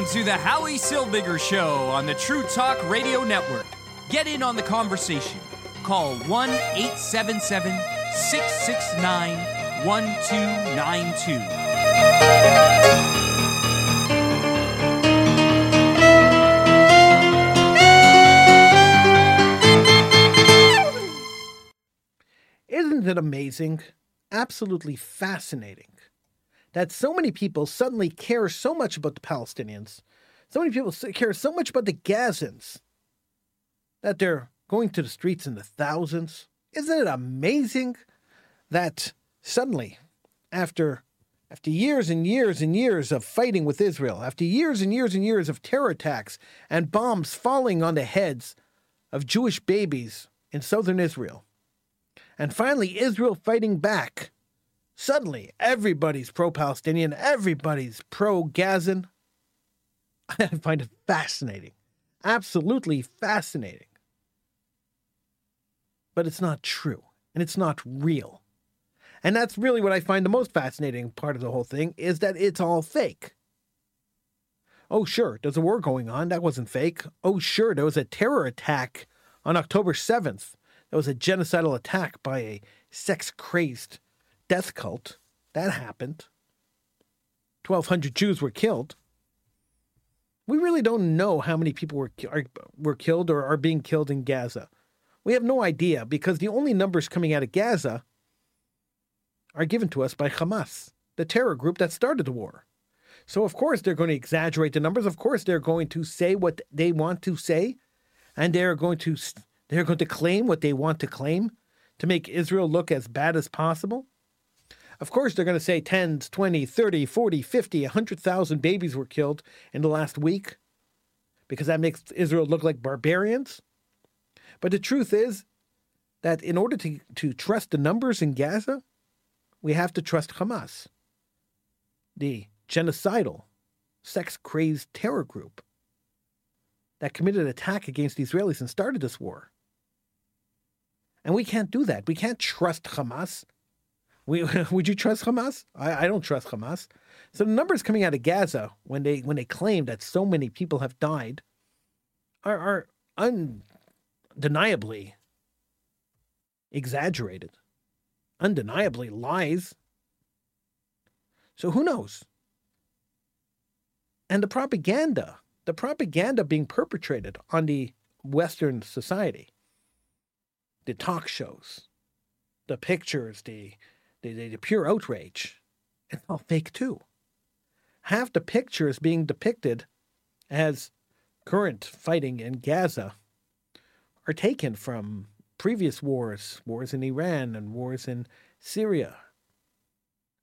Welcome to the Howie Silbiger Show on the True Talk Radio Network. Get in on the conversation. Call 1 877 669 1292. Isn't it amazing? Absolutely fascinating that so many people suddenly care so much about the Palestinians. So many people care so much about the Gazans that they're going to the streets in the thousands. Isn't it amazing that suddenly, after after years and years and years of fighting with Israel, after years and years and years of terror attacks and bombs falling on the heads of Jewish babies in southern Israel, and finally Israel fighting back, suddenly everybody's pro Palestinian, everybody's pro Gazan. I find it fascinating, absolutely fascinating. But it's not true, and it's not real. And that's really what I find the most fascinating part of the whole thing is that it's all fake. Oh, sure, there's a war going on. That wasn't fake. Oh, sure, there was a terror attack on October 7th. There was a genocidal attack by a sex crazed death cult. That happened. 1,200 Jews were killed. We really don't know how many people were, are, were killed or are being killed in Gaza. We have no idea because the only numbers coming out of Gaza are given to us by Hamas, the terror group that started the war. So, of course, they're going to exaggerate the numbers. Of course, they're going to say what they want to say, and they're going to they're going to claim what they want to claim to make Israel look as bad as possible. Of course, they're going to say 10, 20, 30, 40, 50, 100,000 babies were killed in the last week because that makes Israel look like barbarians. But the truth is that in order to, to trust the numbers in Gaza, we have to trust Hamas, the genocidal, sex crazed terror group that committed an attack against the Israelis and started this war. And we can't do that. We can't trust Hamas. We, would you trust Hamas? I, I don't trust Hamas. So the numbers coming out of Gaza when they when they claim that so many people have died are, are undeniably exaggerated undeniably lies. So who knows? And the propaganda, the propaganda being perpetrated on the Western society, the talk shows, the pictures, the, the, the, pure outrage, it's all fake too. Half the pictures being depicted as current fighting in Gaza are taken from previous wars, wars in Iran and wars in Syria.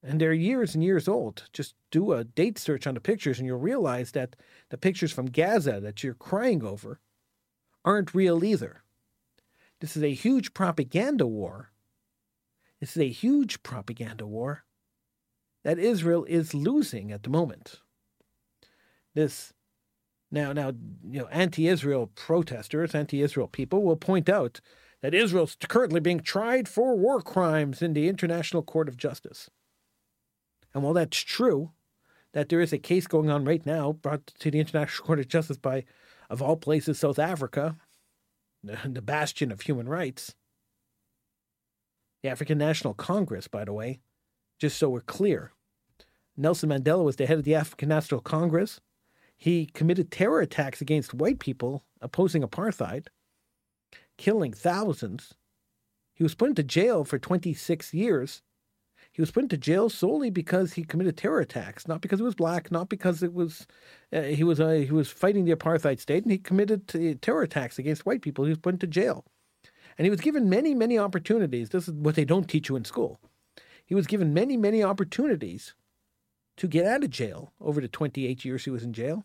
And they're years and years old. Just do a date search on the pictures and you'll realize that the pictures from Gaza that you're crying over aren't real either. This is a huge propaganda war. This is a huge propaganda war that Israel is losing at the moment. This now now you know anti-Israel protesters, anti-Israel people will point out that Israel's currently being tried for war crimes in the International Court of Justice. And while that's true, that there is a case going on right now brought to the International Court of Justice by, of all places, South Africa, the, the bastion of human rights. African National Congress, by the way, just so we're clear. Nelson Mandela was the head of the African National Congress. He committed terror attacks against white people opposing apartheid killing thousands. He was put into jail for 26 years. He was put into jail solely because he committed terror attacks, not because he was black, not because it was uh, he was uh, he was fighting the apartheid state, and he committed terror attacks against white people. He was put into jail, and he was given many many opportunities. This is what they don't teach you in school. He was given many many opportunities to get out of jail over the 28 years he was in jail.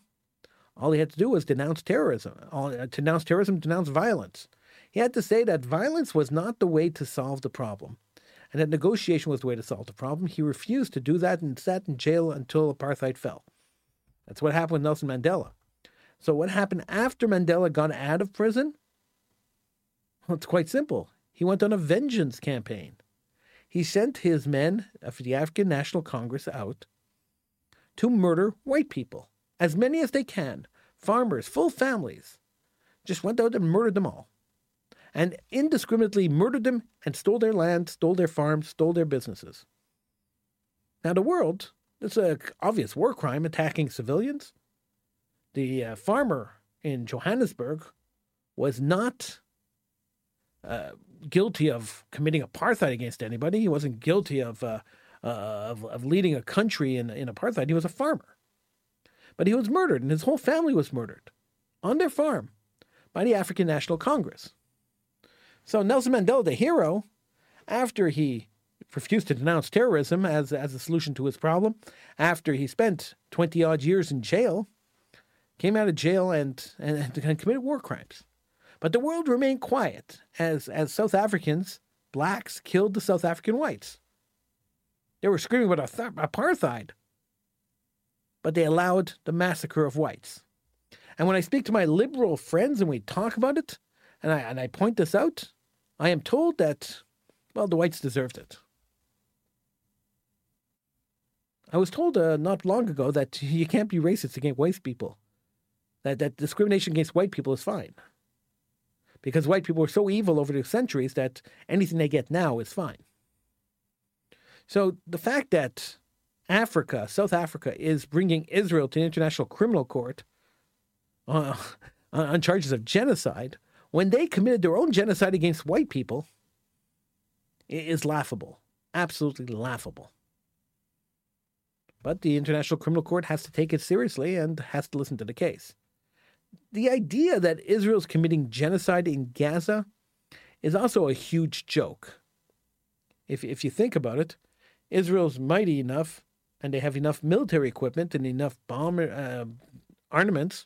All he had to do was denounce terrorism, all, uh, denounce terrorism, denounce violence. He had to say that violence was not the way to solve the problem, and that negotiation was the way to solve the problem. He refused to do that and sat in jail until apartheid fell. That's what happened with Nelson Mandela. So, what happened after Mandela got out of prison? Well, it's quite simple. He went on a vengeance campaign. He sent his men of the African National Congress out to murder white people, as many as they can, farmers, full families, just went out and murdered them all. And indiscriminately murdered them and stole their land, stole their farms, stole their businesses. Now, the world, it's an obvious war crime attacking civilians. The uh, farmer in Johannesburg was not uh, guilty of committing apartheid against anybody. He wasn't guilty of, uh, uh, of, of leading a country in, in apartheid. He was a farmer. But he was murdered, and his whole family was murdered on their farm by the African National Congress. So Nelson Mandela, the hero, after he refused to denounce terrorism as, as a solution to his problem, after he spent 20 odd years in jail, came out of jail and, and, and committed war crimes. But the world remained quiet as, as South Africans, blacks, killed the South African whites. They were screaming about apartheid, but they allowed the massacre of whites. And when I speak to my liberal friends and we talk about it, and I, and I point this out, I am told that, well, the whites deserved it. I was told uh, not long ago that you can't be racist against white people, that, that discrimination against white people is fine. Because white people were so evil over the centuries that anything they get now is fine. So the fact that Africa, South Africa, is bringing Israel to the International Criminal Court uh, on charges of genocide when they committed their own genocide against white people is laughable. Absolutely laughable. But the International Criminal Court has to take it seriously and has to listen to the case. The idea that Israel's committing genocide in Gaza is also a huge joke. If, if you think about it, Israel's mighty enough and they have enough military equipment and enough bomb uh, armaments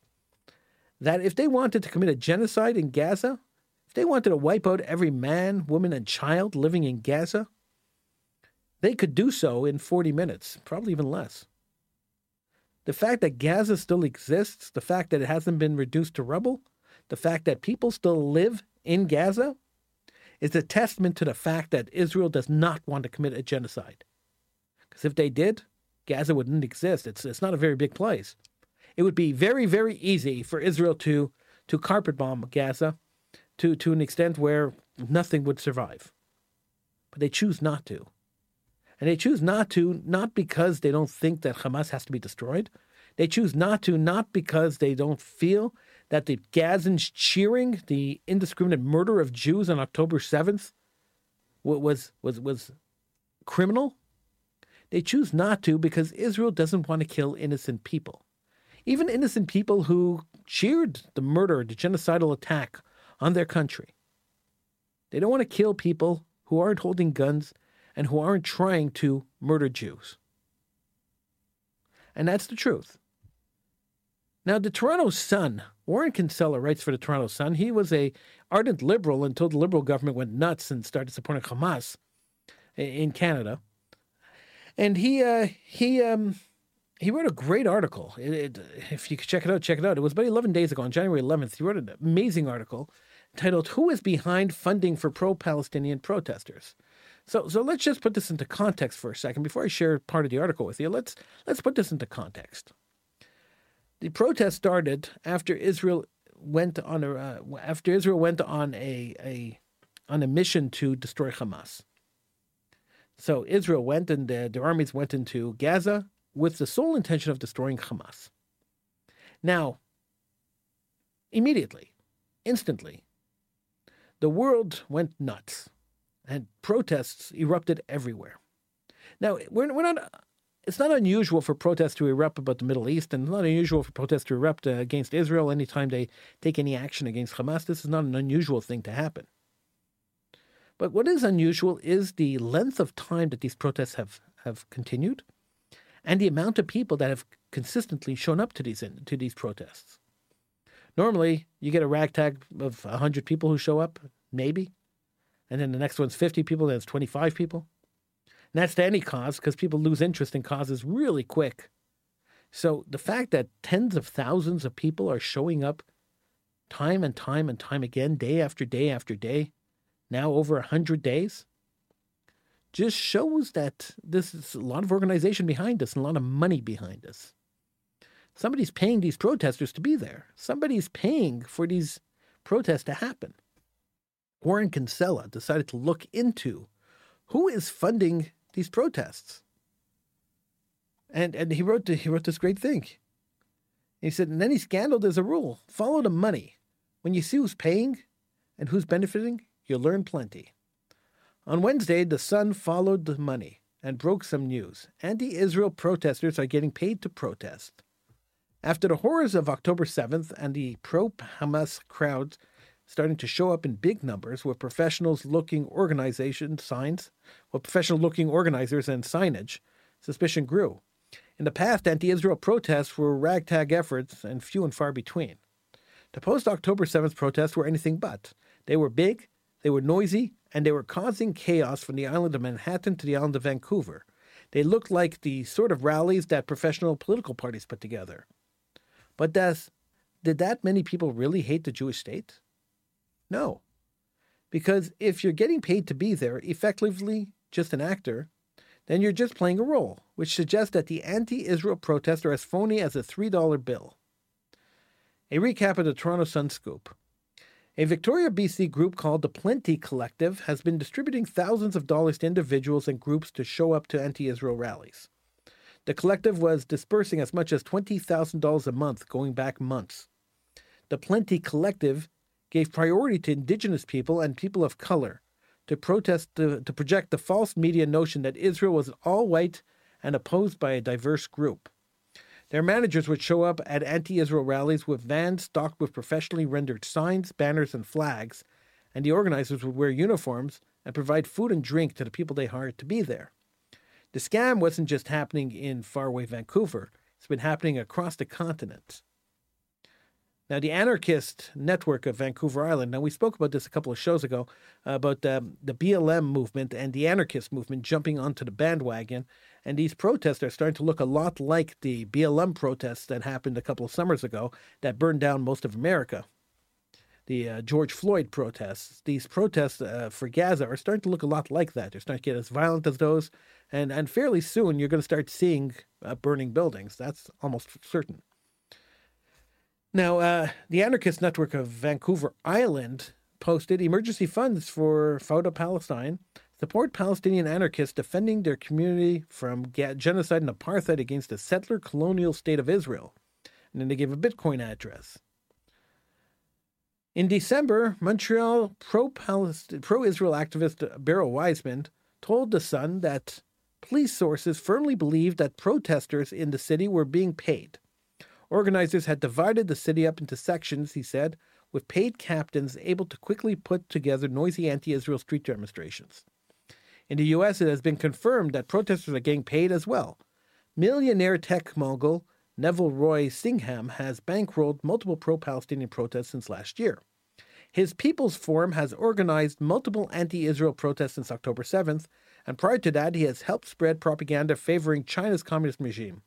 that if they wanted to commit a genocide in Gaza, if they wanted to wipe out every man, woman, and child living in Gaza, they could do so in 40 minutes, probably even less. The fact that Gaza still exists, the fact that it hasn't been reduced to rubble, the fact that people still live in Gaza, is a testament to the fact that Israel does not want to commit a genocide. Because if they did, Gaza wouldn't exist. It's, it's not a very big place it would be very, very easy for Israel to to carpet bomb Gaza to, to an extent where nothing would survive. But they choose not to. And they choose not to, not because they don't think that Hamas has to be destroyed. They choose not to, not because they don't feel that the Gazans cheering the indiscriminate murder of Jews on October 7th was, was, was criminal. They choose not to because Israel doesn't want to kill innocent people even innocent people who cheered the murder, the genocidal attack on their country. They don't want to kill people who aren't holding guns and who aren't trying to murder Jews. And that's the truth. Now, the Toronto Sun, Warren Kinsella writes for the Toronto Sun. He was a ardent liberal until the liberal government went nuts and started supporting Hamas in Canada. And he uh, he um, he wrote a great article. It, it, if you could check it out, check it out. It was about 11 days ago on January 11th. He wrote an amazing article titled Who is Behind Funding for Pro Palestinian Protesters? So, so let's just put this into context for a second before I share part of the article with you. Let's let's put this into context. The protest started after Israel went on a uh, after Israel went on a, a on a mission to destroy Hamas. So Israel went and the, their armies went into Gaza with the sole intention of destroying Hamas. Now, immediately, instantly, the world went nuts and protests erupted everywhere. Now, we're, we're not, it's not unusual for protests to erupt about the Middle East, and it's not unusual for protests to erupt uh, against Israel anytime they take any action against Hamas. This is not an unusual thing to happen. But what is unusual is the length of time that these protests have, have continued and the amount of people that have consistently shown up to these to these protests. Normally, you get a ragtag of 100 people who show up, maybe, and then the next one's 50 people, then it's 25 people. And that's to any cause because people lose interest in causes really quick. So the fact that tens of thousands of people are showing up time and time and time again, day after day after day, now over 100 days, just shows that this is a lot of organization behind us and a lot of money behind us. Somebody's paying these protesters to be there. Somebody's paying for these protests to happen. Warren Kinsella decided to look into who is funding these protests. And and he wrote he wrote this great thing. He said, in any scandal, there's a rule: follow the money. When you see who's paying and who's benefiting, you'll learn plenty. On Wednesday, the Sun followed the money and broke some news. Anti-Israel protesters are getting paid to protest. After the horrors of October 7th and the pro-Hamas crowds starting to show up in big numbers with professionals looking organization signs, with professional looking organizers and signage, suspicion grew. In the past, anti Israel protests were ragtag efforts and few and far between. The post October 7th protests were anything but. They were big, they were noisy, and they were causing chaos from the island of Manhattan to the island of Vancouver. They looked like the sort of rallies that professional political parties put together. But does, did that many people really hate the Jewish state? No. Because if you're getting paid to be there, effectively just an actor, then you're just playing a role, which suggests that the anti Israel protests are as phony as a $3 bill. A recap of the Toronto Sun scoop. A Victoria, BC group called the Plenty Collective has been distributing thousands of dollars to individuals and groups to show up to anti Israel rallies. The collective was dispersing as much as $20,000 a month going back months. The Plenty Collective gave priority to Indigenous people and people of color to protest the, to project the false media notion that Israel was all white and opposed by a diverse group. Their managers would show up at anti-Israel rallies with vans stocked with professionally rendered signs, banners, and flags, and the organizers would wear uniforms and provide food and drink to the people they hired to be there. The scam wasn't just happening in faraway Vancouver; it's been happening across the continent. Now, the anarchist network of Vancouver Island, now we spoke about this a couple of shows ago uh, about um, the BLM movement and the anarchist movement jumping onto the bandwagon. And these protests are starting to look a lot like the BLM protests that happened a couple of summers ago that burned down most of America. The uh, George Floyd protests, these protests uh, for Gaza are starting to look a lot like that. They're starting to get as violent as those. And, and fairly soon, you're going to start seeing uh, burning buildings. That's almost certain. Now, uh, the anarchist network of Vancouver Island posted emergency funds for Fauda Palestine support Palestinian anarchists defending their community from genocide and apartheid against the settler colonial state of Israel. And then they gave a Bitcoin address. In December, Montreal pro Israel activist Beryl Wajsman told The Sun that police sources firmly believed that protesters in the city were being paid Organizers had divided the city up into sections, he said, with paid captains able to quickly put together noisy anti Israel street demonstrations. In the U.S., it has been confirmed that protesters are getting paid as well. Millionaire tech mogul Neville Roy Singham has bankrolled multiple pro Palestinian protests since last year. His People's Forum has organized multiple anti Israel protests since October 7th, and prior to that, he has helped spread propaganda favoring China's communist regime.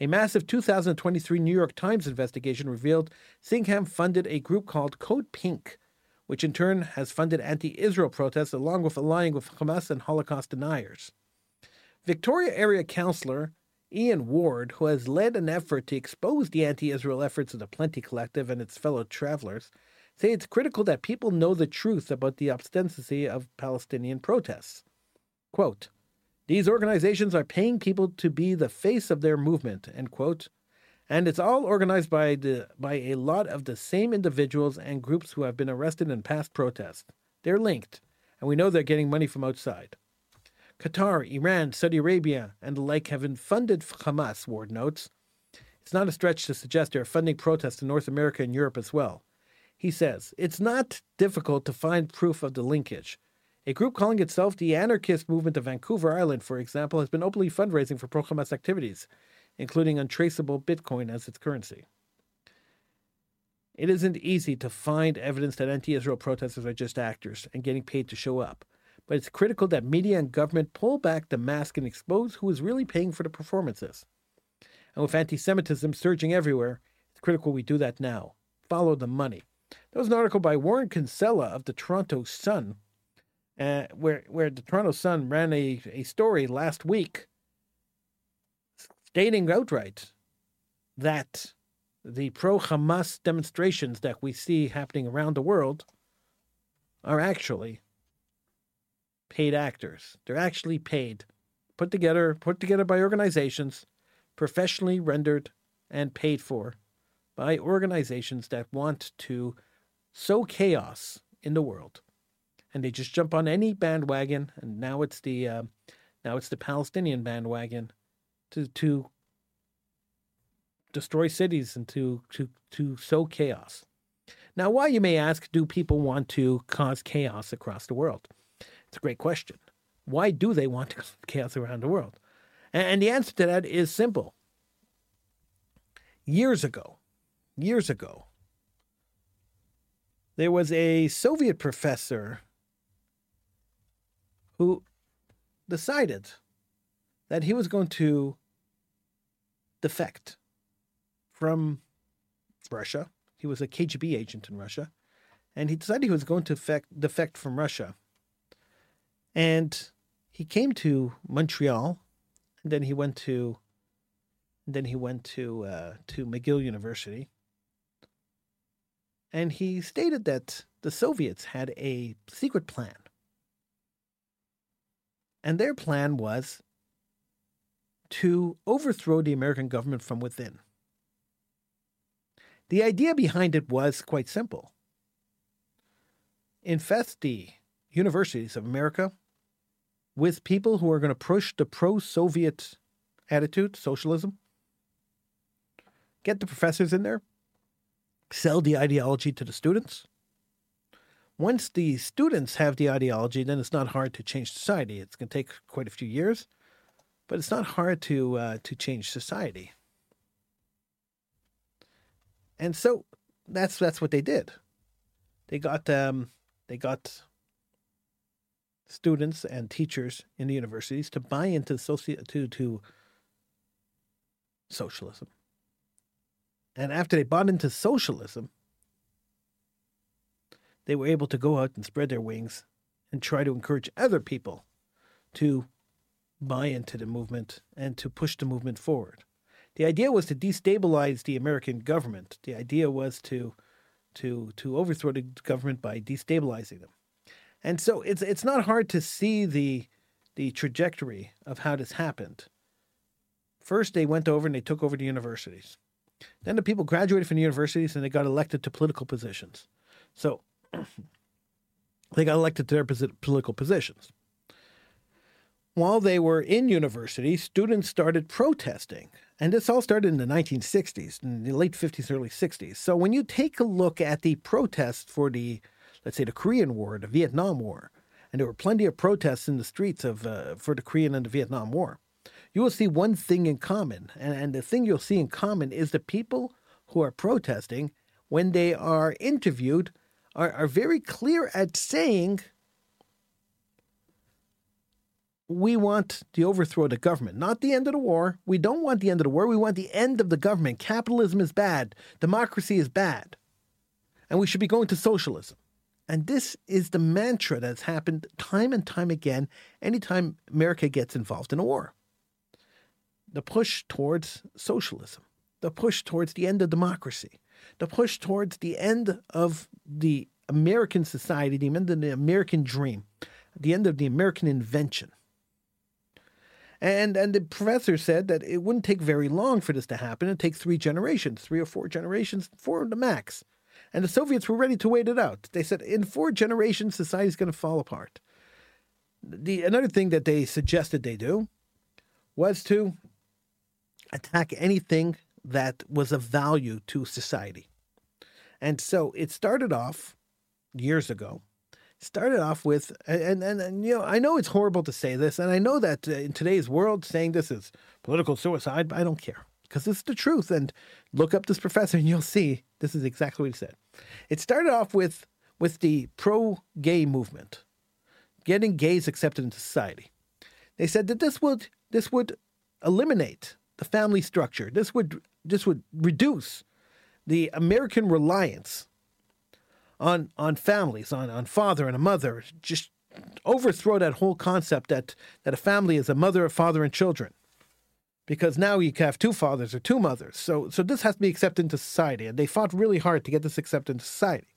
A massive 2023 New York Times investigation revealed Singham funded a group called Code Pink, which in turn has funded anti Israel protests along with allying with Hamas and Holocaust deniers. Victoria Area Councillor Ian Ward, who has led an effort to expose the anti Israel efforts of the Plenty Collective and its fellow travelers, say it's critical that people know the truth about the obstinacy of Palestinian protests. Quote, these organizations are paying people to be the face of their movement, end quote. And it's all organized by the by a lot of the same individuals and groups who have been arrested in past protests. They're linked, and we know they're getting money from outside. Qatar, Iran, Saudi Arabia, and the like have funded Hamas, Ward notes. It's not a stretch to suggest they are funding protests in North America and Europe as well. He says, It's not difficult to find proof of the linkage. A group calling itself the Anarchist Movement of Vancouver Island, for example, has been openly fundraising for pro Hamas activities, including untraceable Bitcoin as its currency. It isn't easy to find evidence that anti Israel protesters are just actors and getting paid to show up, but it's critical that media and government pull back the mask and expose who is really paying for the performances. And with anti Semitism surging everywhere, it's critical we do that now. Follow the money. There was an article by Warren Kinsella of the Toronto Sun uh, where where the Toronto Sun ran a, a story last week stating outright that the pro Hamas demonstrations that we see happening around the world are actually paid actors. They're actually paid, put together, put together by organizations, professionally rendered and paid for by organizations that want to sow chaos in the world. And they just jump on any bandwagon, and now it's the uh, now it's the Palestinian bandwagon to to destroy cities and to to to sow chaos. Now, why you may ask, do people want to cause chaos across the world? It's a great question. Why do they want to cause chaos around the world? And the answer to that is simple. Years ago, years ago, there was a Soviet professor who decided that he was going to defect from Russia. He was a KGB agent in Russia. And he decided he was going to defect, defect from Russia. And he came to Montreal, and then he went to, then he went to uh, to McGill University, and he stated that the Soviets had a secret plan, and their plan was to overthrow the American government from within. The idea behind it was quite simple infest the universities of America with people who are going to push the pro Soviet attitude, socialism, get the professors in there, sell the ideology to the students. Once the students have the ideology, then it's not hard to change society. It's going to take quite a few years, but it's not hard to uh, to change society. And so that's that's what they did. They got um, they got students and teachers in the universities to buy into soci- to to socialism. And after they bought into socialism, they were able to go out and spread their wings and try to encourage other people to buy into the movement and to push the movement forward. The idea was to destabilize the American government. The idea was to to to overthrow the government by destabilizing them. And so it's it's not hard to see the the trajectory of how this happened. First, they went over and they took over the universities. Then the people graduated from the universities and they got elected to political positions. So they got elected to their political positions. While they were in university, students started protesting and this all started in the 1960s, in the late 50s, early 60s. So when you take a look at the protests for the, let's say, the Korean War, the Vietnam War, and there were plenty of protests in the streets of uh, for the Korean and the Vietnam War, you will see one thing in common. And, and the thing you'll see in common is the people who are protesting, when they are interviewed, are, are very clear at saying we want the overthrow of the government, not the end of the war. We don't want the end of the war. We want the end of the government. Capitalism is bad. Democracy is bad. And we should be going to socialism. And this is the mantra that's happened time and time again anytime America gets involved in a war. The push towards socialism, the push towards the end of democracy, the push towards the end of the American society, the end of the American dream, the end of the American invention. And and the professor said that it wouldn't take very long for this to happen. It'd take three generations, three or four generations, four the max. And the Soviets were ready to wait it out. They said in four generations, society's going to fall apart. The another thing that they suggested they do was to attack anything that was of value to society. And so it started off years ago started off with, and, and, and, you know, I know it's horrible to say this, and I know that uh, in today's world, saying this is political suicide, but I don't care because it's the truth. And look up this professor, and you'll see this is exactly what he said. It started off with with the pro-gay movement, getting gays accepted into society. They said that this would this would eliminate the family structure. This would this would reduce the American reliance on on families, on on father and a mother, just overthrow that whole concept that that a family is a mother, a father, and children. because now you can have two fathers or two mothers. So, so this has to be accepted into society, and they fought really hard to get this accepted into society.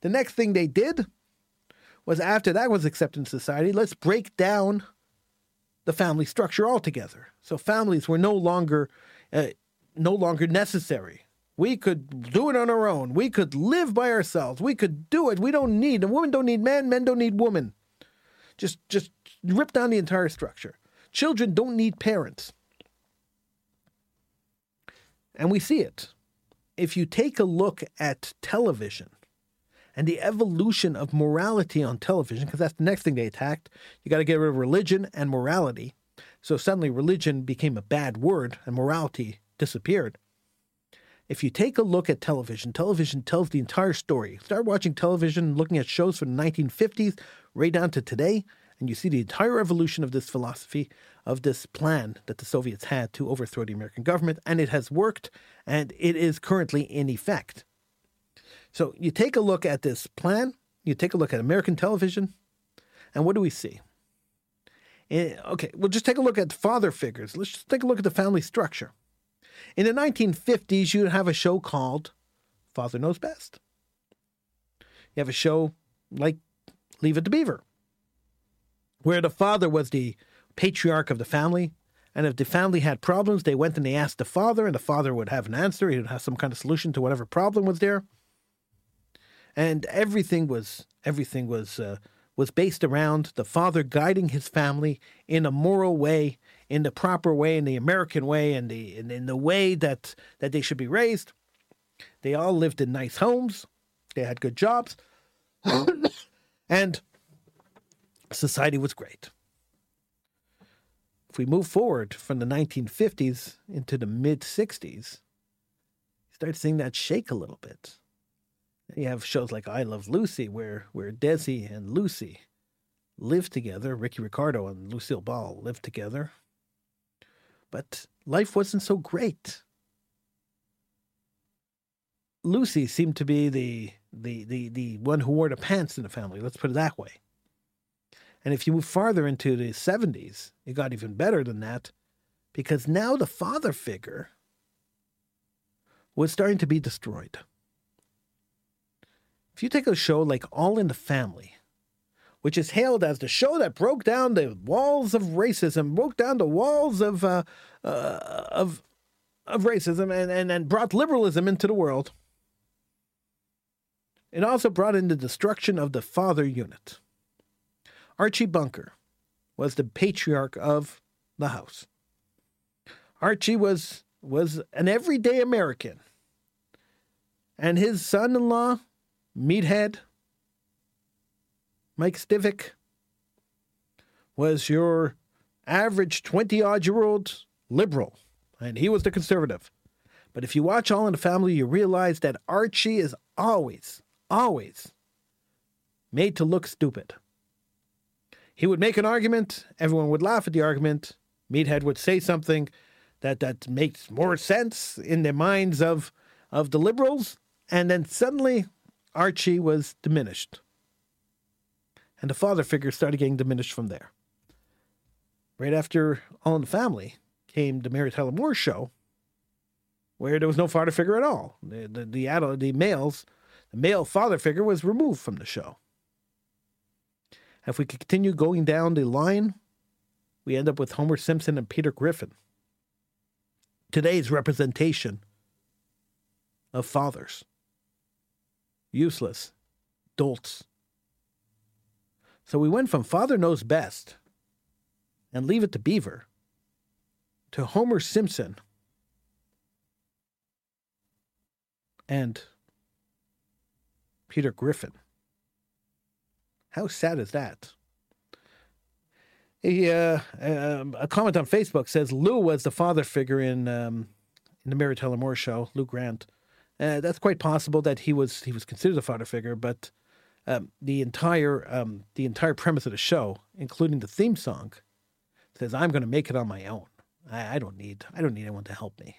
The next thing they did was after that was accepted in society, let's break down the family structure altogether. So families were no longer uh, no longer necessary. We could do it on our own. We could live by ourselves. We could do it. We don't need women don't need men, men don't need women. Just just rip down the entire structure. Children don't need parents. And we see it. If you take a look at television and the evolution of morality on television, because that's the next thing they attacked, you got to get rid of religion and morality. So suddenly religion became a bad word and morality disappeared. If you take a look at television, television tells the entire story. Start watching television, looking at shows from the 1950s right down to today, and you see the entire evolution of this philosophy, of this plan that the Soviets had to overthrow the American government, and it has worked, and it is currently in effect. So you take a look at this plan, you take a look at American television, and what do we see? Eh, okay, we'll just take a look at father figures. Let's just take a look at the family structure. In the 1950s, you'd have a show called Father Knows Best. You have a show like Leave It to Beaver, where the father was the patriarch of the family. And if the family had problems, they went and they asked the father, and the father would have an answer. He would have some kind of solution to whatever problem was there. And everything was everything was uh, was based around the father guiding his family in a moral way, in the proper way, in the American way, and the in, in the way that that they should be raised. They all lived in nice homes. They had good jobs, and society was great. If we move forward from the 1950s into the mid 60s, you start seeing that shake a little bit. You have shows like I Love Lucy, where where Desi and Lucy live together. Ricky Ricardo and Lucille Ball live together. But life wasn't so great. Lucy seemed to be the the the the one who wore the pants in the family. Let's put it that way. And if you move farther into the 70s, it got even better than that because now the father figure was starting to be destroyed. If you take a show like All in the Family, which is hailed as the show that broke down the walls of racism, broke down the walls of uh, uh, of of racism, and, and and brought liberalism into the world. It also brought in the destruction of the father unit. Archie Bunker was the patriarch of the house. Archie was was an everyday American, and his son-in-law Meathead, Mike Stivic, was your average 20 odd year old liberal, and he was the conservative. But if you watch All in the Family, you realize that Archie is always, always made to look stupid. He would make an argument, everyone would laugh at the argument. Meathead would say something that, that makes more sense in the minds of, of the liberals, and then suddenly Archie was diminished. And the father figure started getting diminished from there. Right after All in the Family came the Mary Tyler Moore show, where there was no father figure at all. The, the, the, adult, the males, the male father figure was removed from the show. If we continue going down the line, we end up with Homer Simpson and Peter Griffin. Today's representation of fathers useless, dolts. So we went from Father Knows Best and Leave It to Beaver to Homer Simpson and Peter Griffin. How sad is that? A, uh, um, a comment on Facebook says Lou was the father figure in um, in the Mary Tyler Moore show. Lou Grant. Uh, that's quite possible that he was he was considered a father figure, but um, the entire um, the entire premise of the show, including the theme song, says I'm going to make it on my own. I, I don't need I don't need anyone to help me.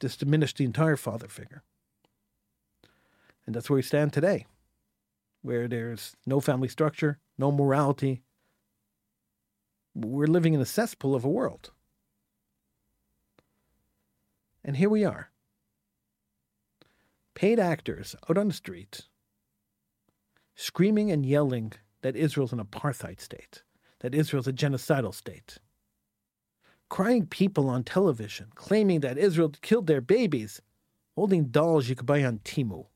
Just diminish the entire father figure, and that's where we stand today, where there's no family structure, no morality, we're living in a cesspool of a world. And here we are. Paid actors out on the street screaming and yelling that Israel's an apartheid state, that Israel's a genocidal state. Crying people on television claiming that Israel killed their babies, holding dolls you could buy on Temu.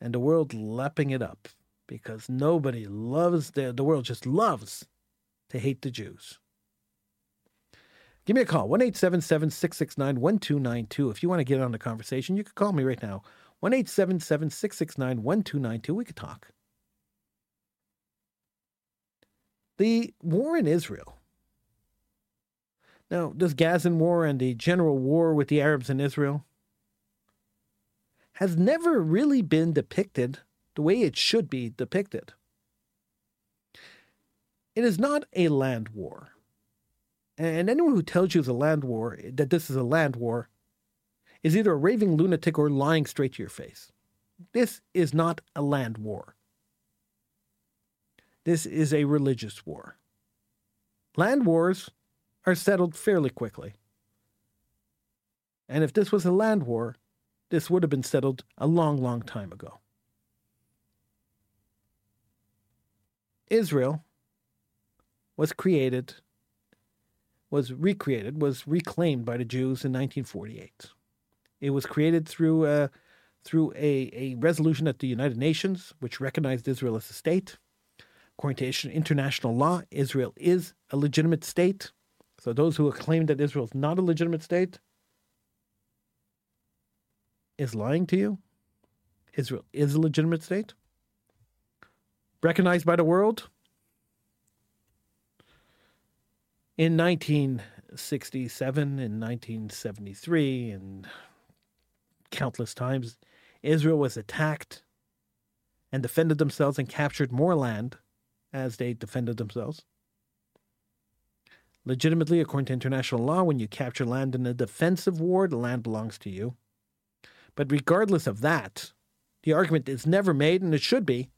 And the world lapping it up because nobody loves the the world just loves to hate the Jews. Give me a call, 1 669 1292. If you want to get on the conversation, you can call me right now, 1 669 1292. We could talk. The war in Israel. Now, this Gazan war and the general war with the Arabs in Israel has never really been depicted the way it should be depicted. It is not a land war. And anyone who tells you a land war, that this is a land war, is either a raving lunatic or lying straight to your face. This is not a land war. This is a religious war. Land wars are settled fairly quickly. And if this was a land war, this would have been settled a long, long time ago. Israel was created, was recreated, was reclaimed by the Jews in 1948. It was created through a, uh, through a, a resolution at the United Nations, which recognized Israel as a state. According to international law, Israel is a legitimate state. So those who claim that Israel is not a legitimate state is lying to you. Israel is a legitimate state recognized by the world. In 1967 and 1973 and countless times, Israel was attacked and defended themselves and captured more land as they defended themselves. Legitimately, according to international law, when you capture land in a defensive war, the land belongs to you. But regardless of that, the argument is never made, and it should be,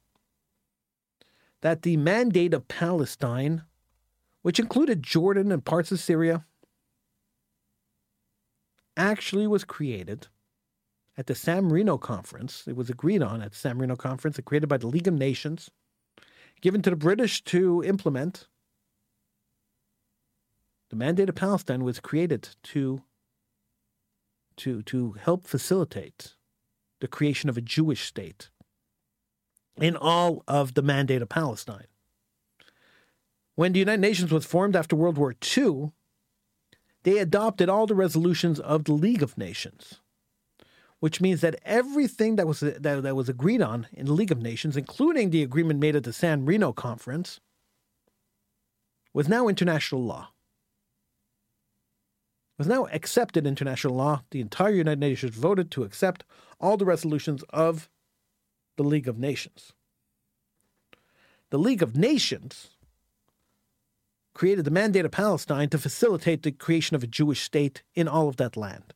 that the Mandate of Palestine, which included Jordan and parts of Syria, actually was created at the San Marino Conference. It was agreed on at the San Marino Conference, created by the League of Nations, given to the British to implement. The Mandate of Palestine was created to, to, to help facilitate the creation of a Jewish state in all of the mandate of Palestine. When the United Nations was formed after World War II, they adopted all the resolutions of the League of Nations, which means that everything that was that, that was agreed on in the League of Nations, including the agreement made at the San Marino Conference, was now international law. Was now accepted international law. The entire United Nations voted to accept all the resolutions of the League of Nations. The League of Nations created the Mandate of Palestine to facilitate the creation of a Jewish state in all of that land.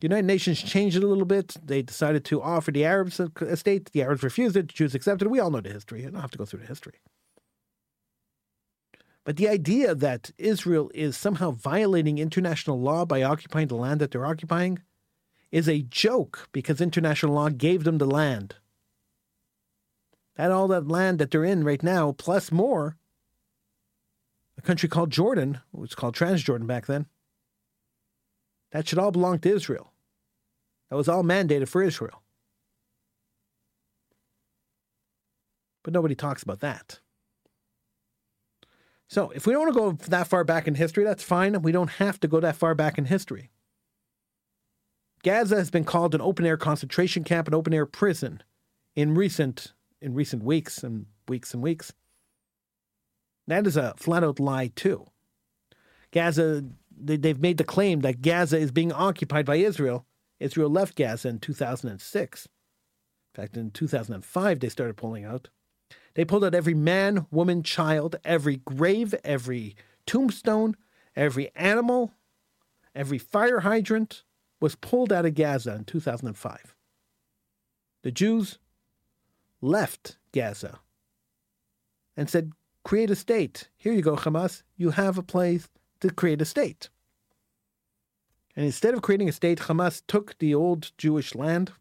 The United Nations changed it a little bit. They decided to offer the Arabs a state. The Arabs refused it. The Jews accepted it. We all know the history. I don't have to go through the history. But the idea that Israel is somehow violating international law by occupying the land that they're occupying is a joke because international law gave them the land. That all that land that they're in right now, plus more, a country called Jordan, it was called Transjordan back then, that should all belong to Israel. That was all mandated for Israel. But nobody talks about that. So, if we don't want to go that far back in history, that's fine. We don't have to go that far back in history. Gaza has been called an open air concentration camp, an open air prison in recent in recent weeks and weeks and weeks. That is a flat out lie too. Gaza they've made the claim that Gaza is being occupied by Israel. Israel left Gaza in 2006. In fact, in 2005 they started pulling out. They pulled out every man, woman, child, every grave, every tombstone, every animal, every fire hydrant, was pulled out of Gaza in 2005. The Jews left Gaza and said, create a state. Here you go, Hamas. You have a place to create a state. And instead of creating a state, Hamas took the old Jewish land,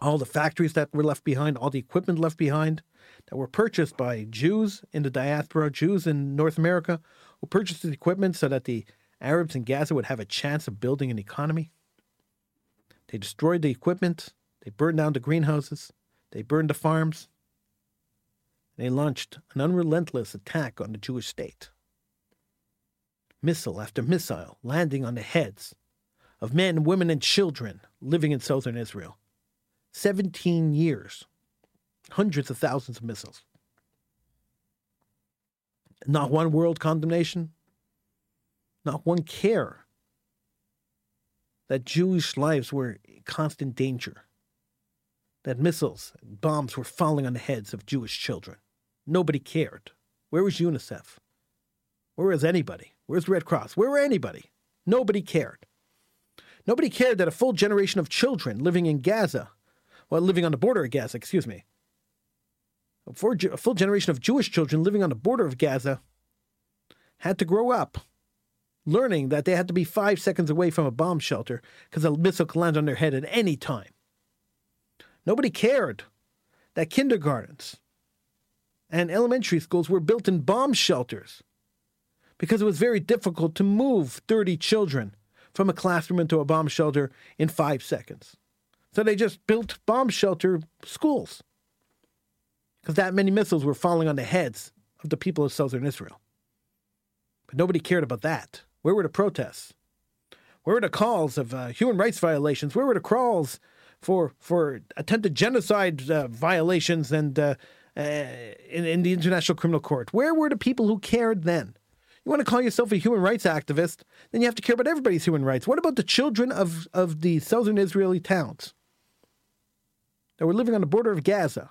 all the factories that were left behind, all the equipment left behind that were purchased by Jews in the diaspora, Jews in North America, who purchased the equipment so that the Arabs in Gaza would have a chance of building an economy. They destroyed the equipment, they burned down the greenhouses, they burned the farms, they launched an unrelentless attack on the Jewish state. Missile after missile landing on the heads of men, women, and children living in southern Israel. 17 years, hundreds of thousands of missiles. Not one world condemnation, not one care that Jewish lives were in constant danger, that missiles, and bombs were falling on the heads of Jewish children. Nobody cared. Where was UNICEF? Where was anybody? Where's Red Cross? Where were anybody? Nobody cared. Nobody cared that a full generation of children living in Gaza, well, living on the border of Gaza, excuse me, a full generation of Jewish children living on the border of Gaza had to grow up learning that they had to be five seconds away from a bomb shelter because a missile could land on their head at any time. Nobody cared that kindergartens and elementary schools were built in bomb shelters because it was very difficult to move 30 children from a classroom into a bomb shelter in five seconds. So they just built bomb shelter schools because that many missiles were falling on the heads of the people of southern Israel. But nobody cared about that. Where were the protests? Where were the calls of uh, human rights violations? Where were the calls for for attempted genocide uh, violations and uh, uh, in, in the International Criminal Court? Where were the people who cared then? You want to call yourself a human rights activist, then you have to care about everybody's human rights. What about the children of, of the southern Israeli towns that were living on the border of Gaza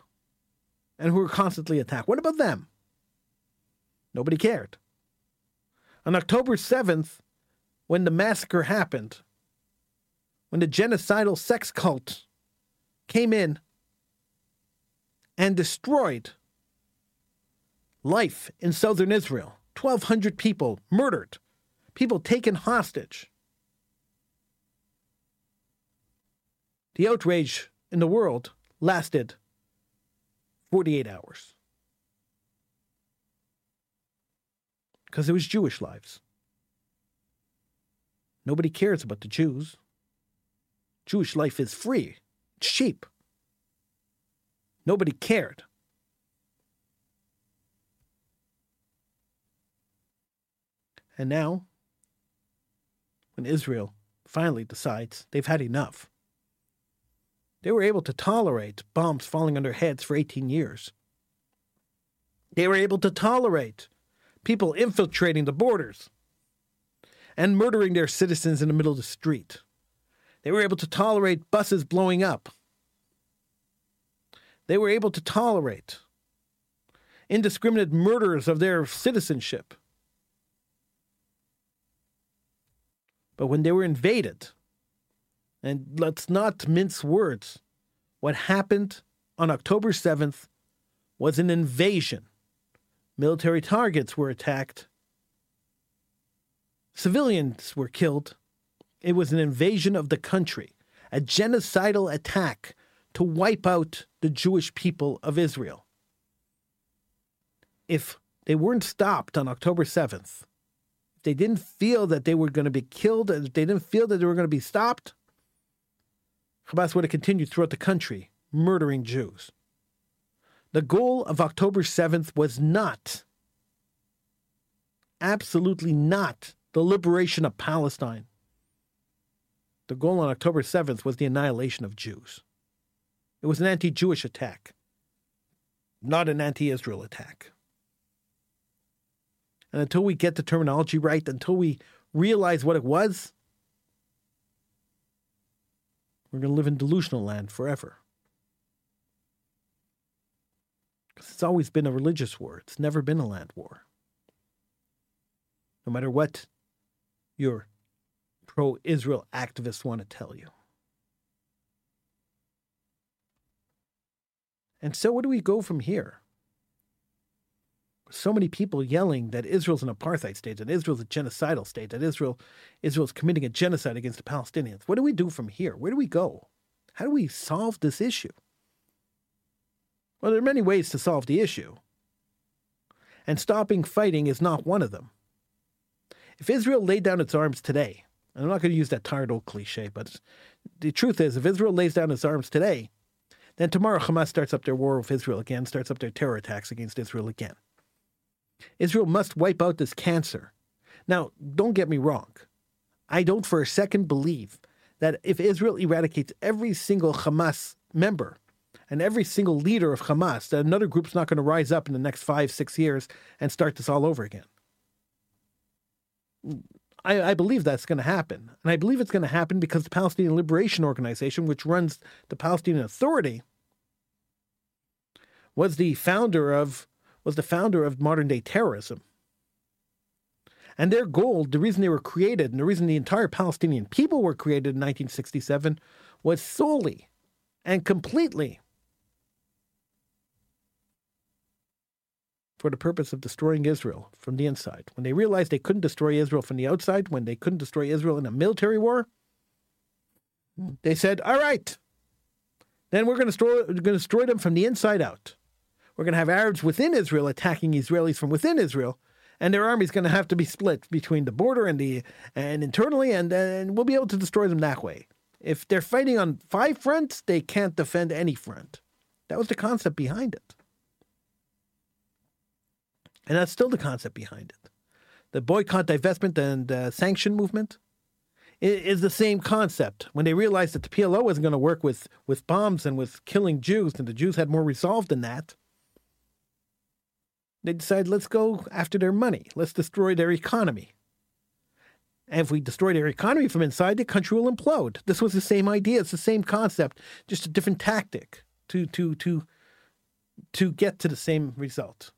and who were constantly attacked? What about them? Nobody cared. On October 7th, when the massacre happened, when the genocidal sex cult came in and destroyed life in southern Israel, 1,200 people murdered, people taken hostage. The outrage in the world lasted 48 hours. because it was Jewish lives. Nobody cares about the Jews. Jewish life is free, it's cheap. Nobody cared. And now, when Israel finally decides they've had enough, they were able to tolerate bombs falling on their heads for 18 years. They were able to tolerate people infiltrating the borders and murdering their citizens in the middle of the street. They were able to tolerate buses blowing up. They were able to tolerate indiscriminate murders of their citizenship. But when they were invaded, and let's not mince words, what happened on October 7th was an invasion Military targets were attacked. Civilians were killed. It was an invasion of the country, a genocidal attack to wipe out the Jewish people of Israel. If they weren't stopped on October 7th, if they didn't feel that they were going to be killed, if they didn't feel that they were going to be stopped, Hamas would have continued throughout the country murdering Jews. The goal of October 7th was not, absolutely not, the liberation of Palestine. The goal on October 7th was the annihilation of Jews. It was an anti Jewish attack, not an anti Israel attack. And until we get the terminology right, until we realize what it was, we're going to live in delusional land forever. Because it's always been a religious war, it's never been a land war. No matter what your pro Israel activists want to tell you. And so, where do we go from here? So many people yelling that Israel's an apartheid state, that Israel's a genocidal state, that Israel Israel's committing a genocide against the Palestinians. What do we do from here? Where do we go? How do we solve this issue? Well, there are many ways to solve the issue. And stopping fighting is not one of them. If Israel laid down its arms today, and I'm not going to use that tired old cliche, but the truth is, if Israel lays down its arms today, then tomorrow Hamas starts up their war with Israel again, starts up their terror attacks against Israel again. Israel must wipe out this cancer. Now, don't get me wrong. I don't for a second believe that if Israel eradicates every single Hamas member and every single leader of Hamas, that another group's not going to rise up in the next five, six years and start this all over again. I, I believe that's going to happen. And I believe it's going to happen because the Palestinian Liberation Organization, which runs the Palestinian Authority, was the founder of was the founder of modern day terrorism. And their goal, the reason they were created, and the reason the entire Palestinian people were created in 1967, was solely and completely for the purpose of destroying Israel from the inside. When they realized they couldn't destroy Israel from the outside, when they couldn't destroy Israel in a military war, they said, "All right, then we're going to destroy, going to destroy them from the inside out. We're going to have Arabs within Israel attacking Israelis from within Israel, and their army's going to have to be split between the border and the and internally, and and we'll be able to destroy them that way. If they're fighting on five fronts, they can't defend any front. That was the concept behind it." And that's still the concept behind it. The boycott, divestment, and uh, sanction movement is the same concept. When they realized that the PLO wasn't going to work with, with bombs and with killing Jews, and the Jews had more resolve than that, they decide, let's go after their money. Let's destroy their economy. And if we destroy their economy from inside, the country will implode. This was the same idea. It's the same concept, just a different tactic to to to to get to the same result.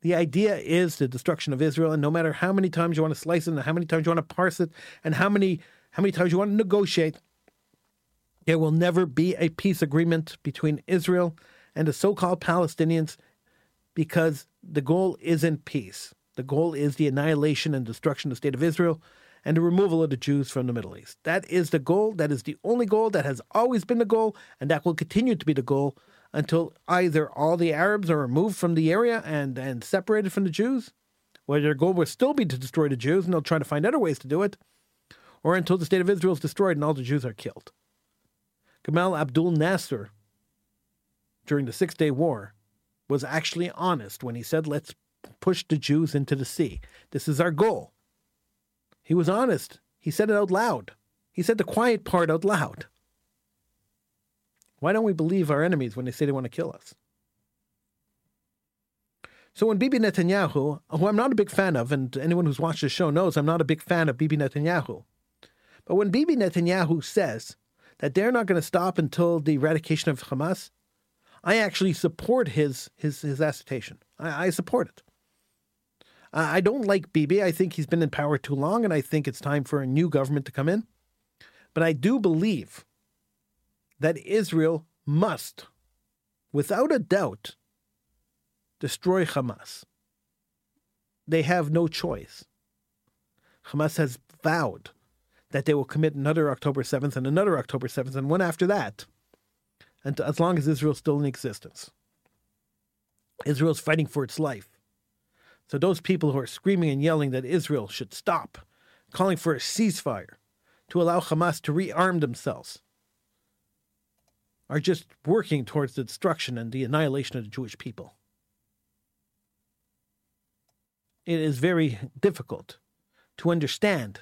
The idea is the destruction of Israel, and no matter how many times you want to slice it, and how many times you want to parse it, and how many how many times you want to negotiate, there will never be a peace agreement between Israel and the so-called Palestinians, because the goal isn't peace. The goal is the annihilation and destruction of the state of Israel and the removal of the Jews from the Middle East. That is the goal. That is the only goal. That has always been the goal, and that will continue to be the goal until either all the Arabs are removed from the area and, and separated from the Jews, where their goal will still be to destroy the Jews, and they'll try to find other ways to do it, or until the state of Israel is destroyed and all the Jews are killed. Gamal Abdul Nasser, during the Six Day War, was actually honest when he said, Let's push the Jews into the sea. This is our goal. He was honest. He said it out loud. He said the quiet part out loud. Why don't we believe our enemies when they say they want to kill us? So when Bibi Netanyahu, who I'm not a big fan of, and anyone who's watched the show knows I'm not a big fan of Bibi Netanyahu, but when Bibi Netanyahu says that they're not going to stop until the eradication of Hamas, I actually support his his his assertion. I, I support it. I don't like Bibi. I think he's been in power too long, and I think it's time for a new government to come in. But I do believe that Israel must, without a doubt, destroy Hamas. They have no choice. Hamas has vowed that they will commit another October 7th and another October 7th and one after that, and as long as Israel's still in existence. Israel's fighting for its life. So those people who are screaming and yelling that Israel should stop, calling for a ceasefire, to allow Hamas to rearm themselves, are just working towards the destruction and the annihilation of the Jewish people. It is very difficult to understand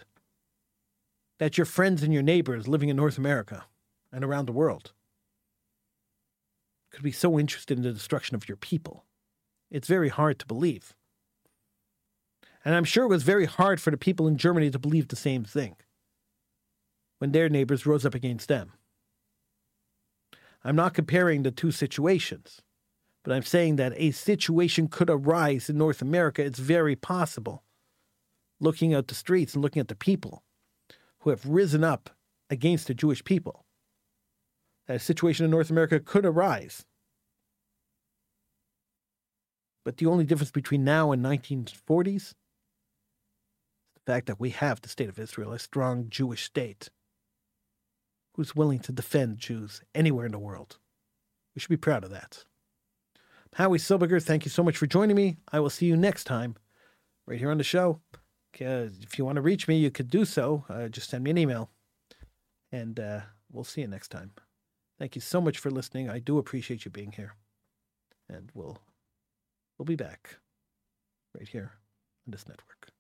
that your friends and your neighbors living in North America and around the world could be so interested in the destruction of your people. It's very hard to believe. And I'm sure it was very hard for the people in Germany to believe the same thing when their neighbors rose up against them. I'm not comparing the two situations, but I'm saying that a situation could arise in North America. It's very possible. Looking at the streets and looking at the people who have risen up against the Jewish people, that a situation in North America could arise. But the only difference between now and 1940s is the fact that we have the state of Israel, a strong Jewish state who's willing to defend Jews anywhere in the world. We should be proud of that. Howie Silberger, thank you so much for joining me. I will see you next time right here on the show. if you want to reach me, you could do so. Uh, just send me an email. And uh, we'll see you next time. Thank you so much for listening. I do appreciate you being here. And we'll we'll be back right here on this network.